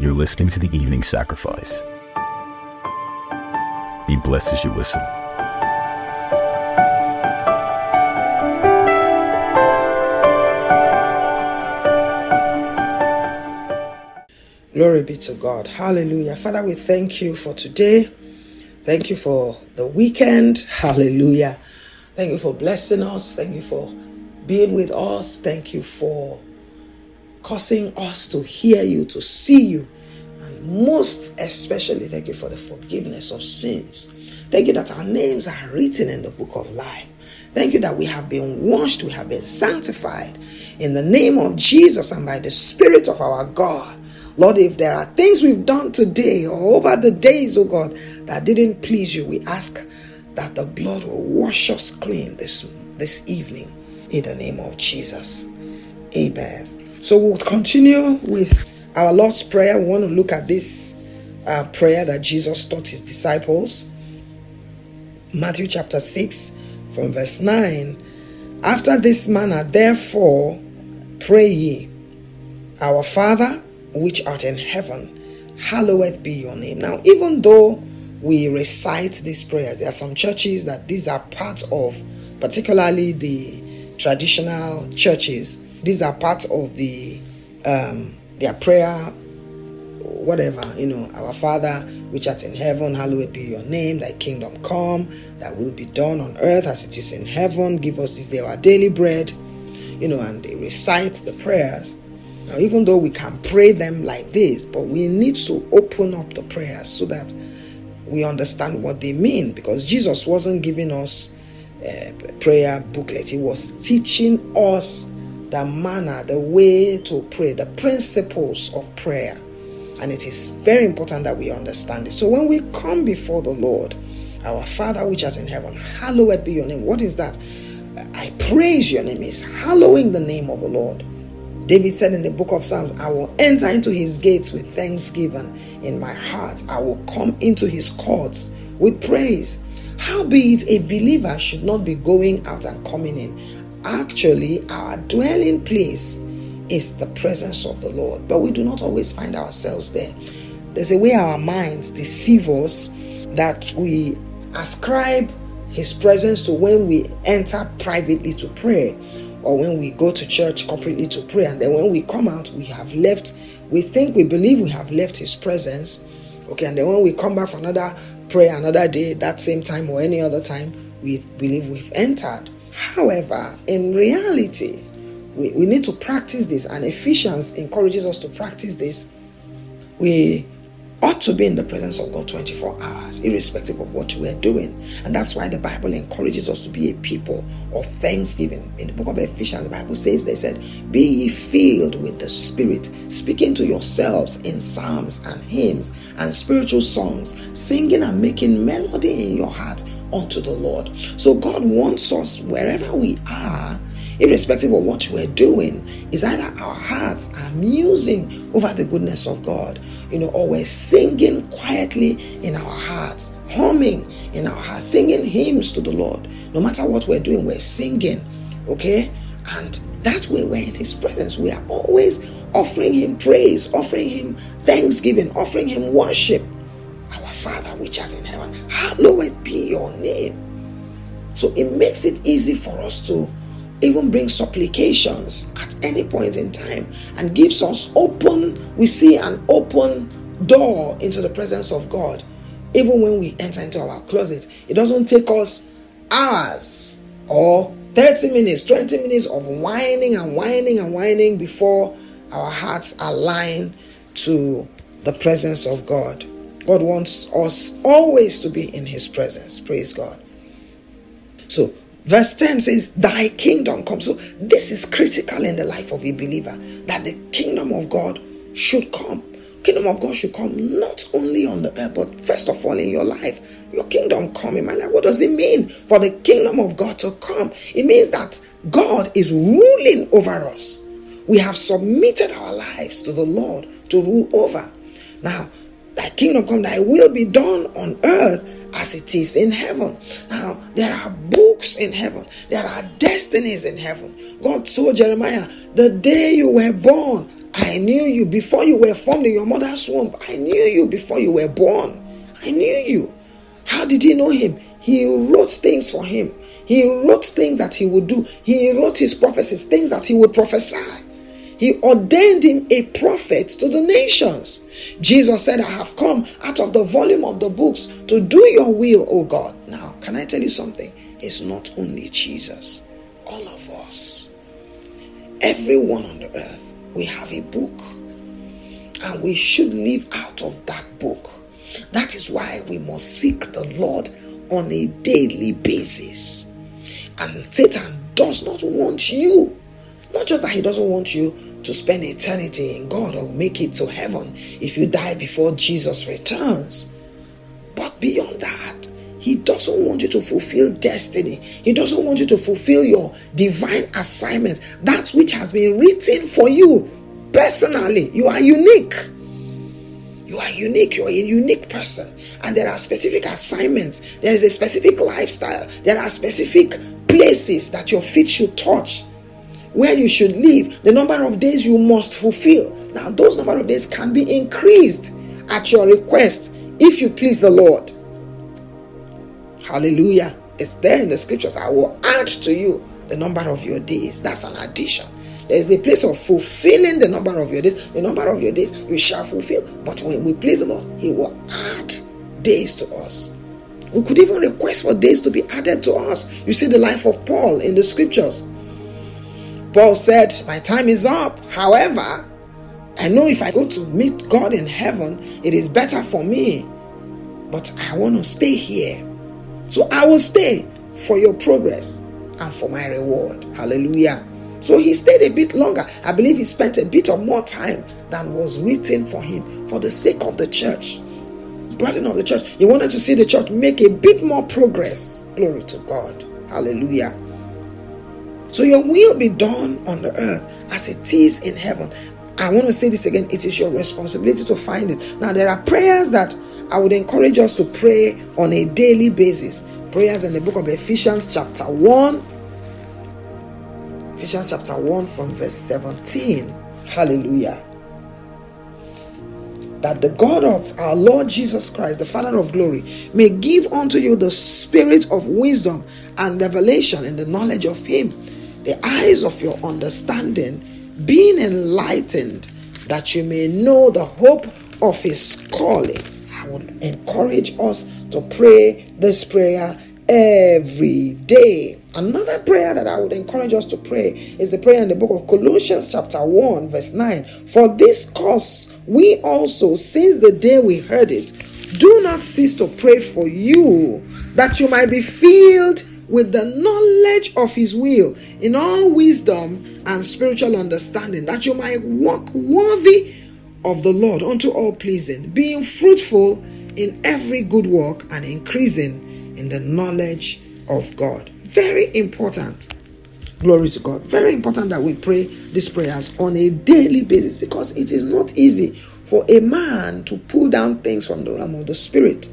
You're listening to the evening sacrifice. Be blessed as you listen. Glory be to God. Hallelujah. Father, we thank you for today. Thank you for the weekend. Hallelujah. Thank you for blessing us. Thank you for being with us. Thank you for causing us to hear you, to see you. And most especially, thank you for the forgiveness of sins. Thank you that our names are written in the book of life. Thank you that we have been washed, we have been sanctified in the name of Jesus and by the Spirit of our God. Lord, if there are things we've done today or over the days, oh God, that didn't please you, we ask that the blood will wash us clean this, this evening in the name of Jesus. Amen. So we'll continue with our Lord's Prayer. We want to look at this uh, prayer that Jesus taught his disciples. Matthew chapter 6, from verse 9. After this manner, therefore, pray ye, Our Father, which art in heaven, hallowed be your name. Now, even though we recite these prayers, there are some churches that these are part of, particularly the traditional churches, these are part of the um, their prayer, whatever, you know, our Father which art in heaven, hallowed be your name, thy kingdom come, thy will be done on earth as it is in heaven. Give us this day our daily bread, you know, and they recite the prayers. Now, even though we can pray them like this, but we need to open up the prayers so that we understand what they mean because Jesus wasn't giving us a prayer booklet, He was teaching us the manner, the way to pray, the principles of prayer. And it is very important that we understand it. So when we come before the Lord, our Father which art in heaven, hallowed be your name. What is that? I praise your name is hallowing the name of the Lord. David said in the book of Psalms, I will enter into his gates with thanksgiving in my heart. I will come into his courts with praise. Howbeit, a believer should not be going out and coming in. Actually, our dwelling place is the presence of the Lord, but we do not always find ourselves there. There's a way our minds deceive us that we ascribe his presence to when we enter privately to pray or when we go to church corporately to pray. And then when we come out we have left we think we believe we have left his presence. Okay and then when we come back for another prayer another day that same time or any other time we believe we've entered however in reality we, we need to practice this and ephesians encourages us to practice this we ought to be in the presence of God 24 hours, irrespective of what we're doing. And that's why the Bible encourages us to be a people of thanksgiving. In the book of Ephesians, the Bible says, they said, Be ye filled with the Spirit, speaking to yourselves in psalms and hymns and spiritual songs, singing and making melody in your heart unto the Lord. So God wants us wherever we are irrespective of what we're doing, is either our hearts are musing over the goodness of God, you know, or we're singing quietly in our hearts, humming in our hearts, singing hymns to the Lord. No matter what we're doing, we're singing, okay? And that way we're in His presence. We are always offering Him praise, offering Him thanksgiving, offering Him worship. Our Father which art in heaven, hallowed be your name. So it makes it easy for us to even bring supplications at any point in time and gives us open, we see an open door into the presence of God. Even when we enter into our closet, it doesn't take us hours or 30 minutes, 20 minutes of whining and whining and whining before our hearts align to the presence of God. God wants us always to be in His presence. Praise God. So, Verse 10 says, Thy kingdom come. So, this is critical in the life of a believer that the kingdom of God should come. Kingdom of God should come not only on the earth, but first of all in your life. Your kingdom come in my life. What does it mean for the kingdom of God to come? It means that God is ruling over us. We have submitted our lives to the Lord to rule over. Now, kingdom come, thy will be done on earth as it is in heaven. Now, there are books in heaven, there are destinies in heaven. God told Jeremiah, The day you were born, I knew you before you were formed in your mother's womb. I knew you before you were born. I knew you. How did he know him? He wrote things for him. He wrote things that he would do. He wrote his prophecies, things that he would prophesy. He ordained him a prophet to the nations. Jesus said, I have come out of the volume of the books to do your will, O God. Now, can I tell you something? It's not only Jesus, all of us, everyone on the earth, we have a book. And we should live out of that book. That is why we must seek the Lord on a daily basis. And Satan does not want you. Not just that he doesn't want you to spend eternity in God or make it to heaven if you die before Jesus returns. But beyond that, he doesn't want you to fulfill destiny. He doesn't want you to fulfill your divine assignment, that which has been written for you personally. You are unique. You are unique. You're a unique person. And there are specific assignments. There is a specific lifestyle. There are specific places that your feet should touch, where you should live, the number of days you must fulfill. Now, those number of days can be increased at your request if you please the Lord. Hallelujah. It's there in the scriptures. I will add to you the number of your days. That's an addition. There is a place of fulfilling the number of your days. The number of your days you shall fulfill. But when we please the Lord, He will add days to us. We could even request for days to be added to us. You see the life of Paul in the scriptures. Paul said, My time is up. However, I know if I go to meet God in heaven, it is better for me. But I want to stay here. So I will stay for your progress and for my reward. Hallelujah. So he stayed a bit longer. I believe he spent a bit of more time than was written for him for the sake of the church burden of the church. He wanted to see the church make a bit more progress. Glory to God. Hallelujah. So your will be done on the earth as it is in heaven. I want to say this again. It is your responsibility to find it. Now, there are prayers that I would encourage us to pray on a daily basis. Prayers in the book of Ephesians, chapter 1. Ephesians chapter 1 from verse 17. Hallelujah that the God of our Lord Jesus Christ, the Father of glory, may give unto you the spirit of wisdom and revelation in the knowledge of Him, the eyes of your understanding being enlightened, that you may know the hope of His calling. I would encourage us to pray this prayer every day. Another prayer that I would encourage us to pray is the prayer in the book of Colossians, chapter 1, verse 9. For this cause, we also, since the day we heard it, do not cease to pray for you that you might be filled with the knowledge of his will in all wisdom and spiritual understanding, that you might walk worthy of the Lord unto all pleasing, being fruitful in every good work and increasing in the knowledge of God. Very important. Glory to God. Very important that we pray these prayers on a daily basis because it is not easy for a man to pull down things from the realm of the spirit.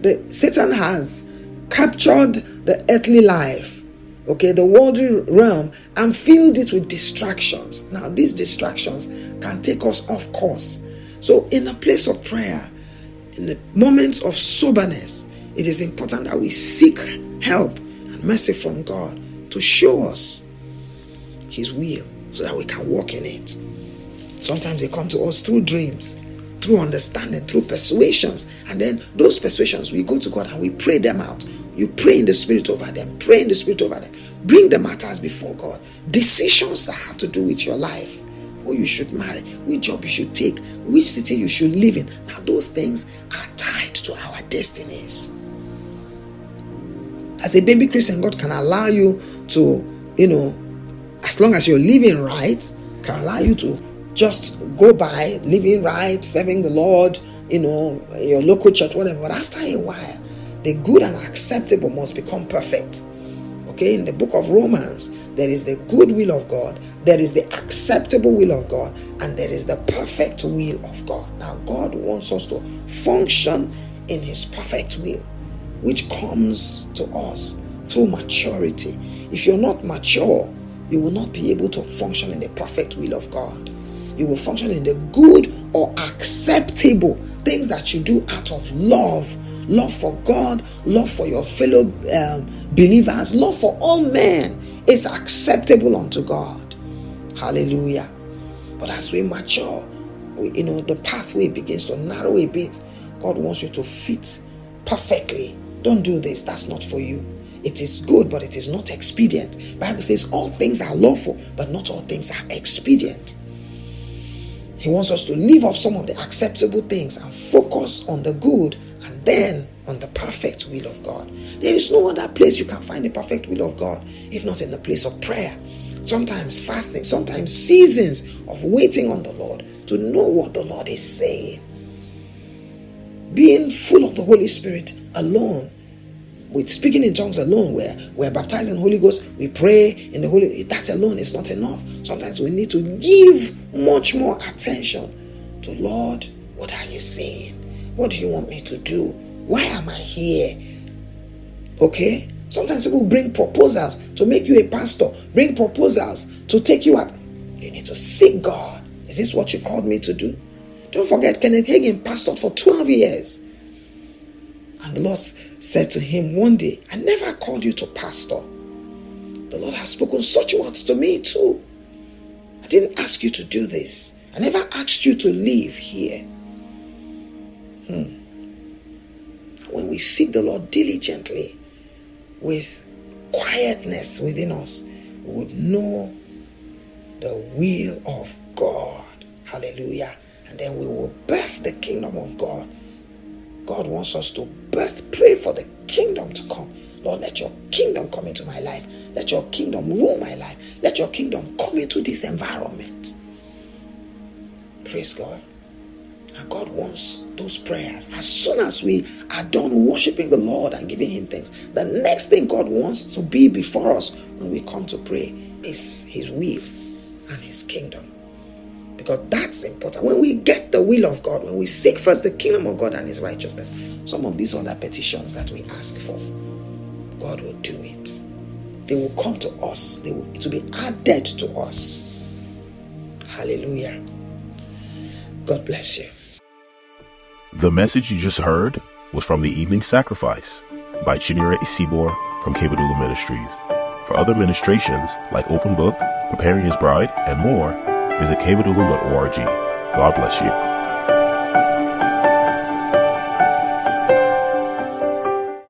The Satan has captured the earthly life, okay, the worldly realm, and filled it with distractions. Now, these distractions can take us off course. So, in a place of prayer, in the moments of soberness, it is important that we seek help and mercy from God to show us His will so that we can walk in it. Sometimes they come to us through dreams, through understanding, through persuasions. And then those persuasions, we go to God and we pray them out. You pray in the Spirit over them, pray in the Spirit over them. Bring the matters before God. Decisions that have to do with your life. Who you should marry, which job you should take, which city you should live in. Now, those things are tied to our destinies as a baby Christian, God can allow you to, you know, as long as you're living right, can allow you to just go by living right, serving the Lord, you know, your local church, whatever. But after a while, the good and acceptable must become perfect. Okay, in the book of Romans, there is the good will of God, there is the acceptable will of God, and there is the perfect will of God. Now, God wants us to function in His perfect will which comes to us through maturity. If you're not mature, you will not be able to function in the perfect will of God. You will function in the good or acceptable things that you do out of love love for God, love for your fellow um, believers, love for all men is acceptable unto God. Hallelujah. But as we mature, we, you know, the pathway begins to narrow a bit. God wants you to fit perfectly. Don't do this. That's not for you. It is good, but it is not expedient. Bible says all things are lawful, but not all things are expedient. He wants us to leave off some of the acceptable things and focus on the good and then on the perfect will of God. There is no other place you can find the perfect will of God if not in the place of prayer. Sometimes fasting, sometimes seasons of waiting on the Lord to know what the Lord is saying. Being full of the Holy Spirit alone with speaking in tongues alone, where we're baptized in Holy Ghost, we pray in the Holy that alone is not enough. Sometimes we need to give much more attention to Lord, what are you saying? What do you want me to do? Why am I here? Okay? Sometimes people bring proposals to make you a pastor, bring proposals to take you out. You need to seek God. Is this what you called me to do? Don't forget, Kenneth Hagin pastored for 12 years. And the Lord said to him one day, I never called you to pastor. The Lord has spoken such words to me too. I didn't ask you to do this. I never asked you to live here. Hmm. When we seek the Lord diligently with quietness within us, we would know the will of God. Hallelujah. And then we will birth the kingdom of God God wants us to birth, pray for the kingdom to come. Lord, let your kingdom come into my life. Let your kingdom rule my life. Let your kingdom come into this environment. Praise God. And God wants those prayers. As soon as we are done worshiping the Lord and giving Him thanks, the next thing God wants to be before us when we come to pray is His will and His kingdom because that's important. When we get the will of God, when we seek first the kingdom of God and his righteousness, some of these other petitions that we ask for, God will do it. They will come to us, they will, it will be added to us. Hallelujah. God bless you. The message you just heard was from the Evening Sacrifice by Chinyere Isibor from Kebadula Ministries. For other ministrations like Open Book, Preparing His Bride, and more, visit kbadula.org. God bless you.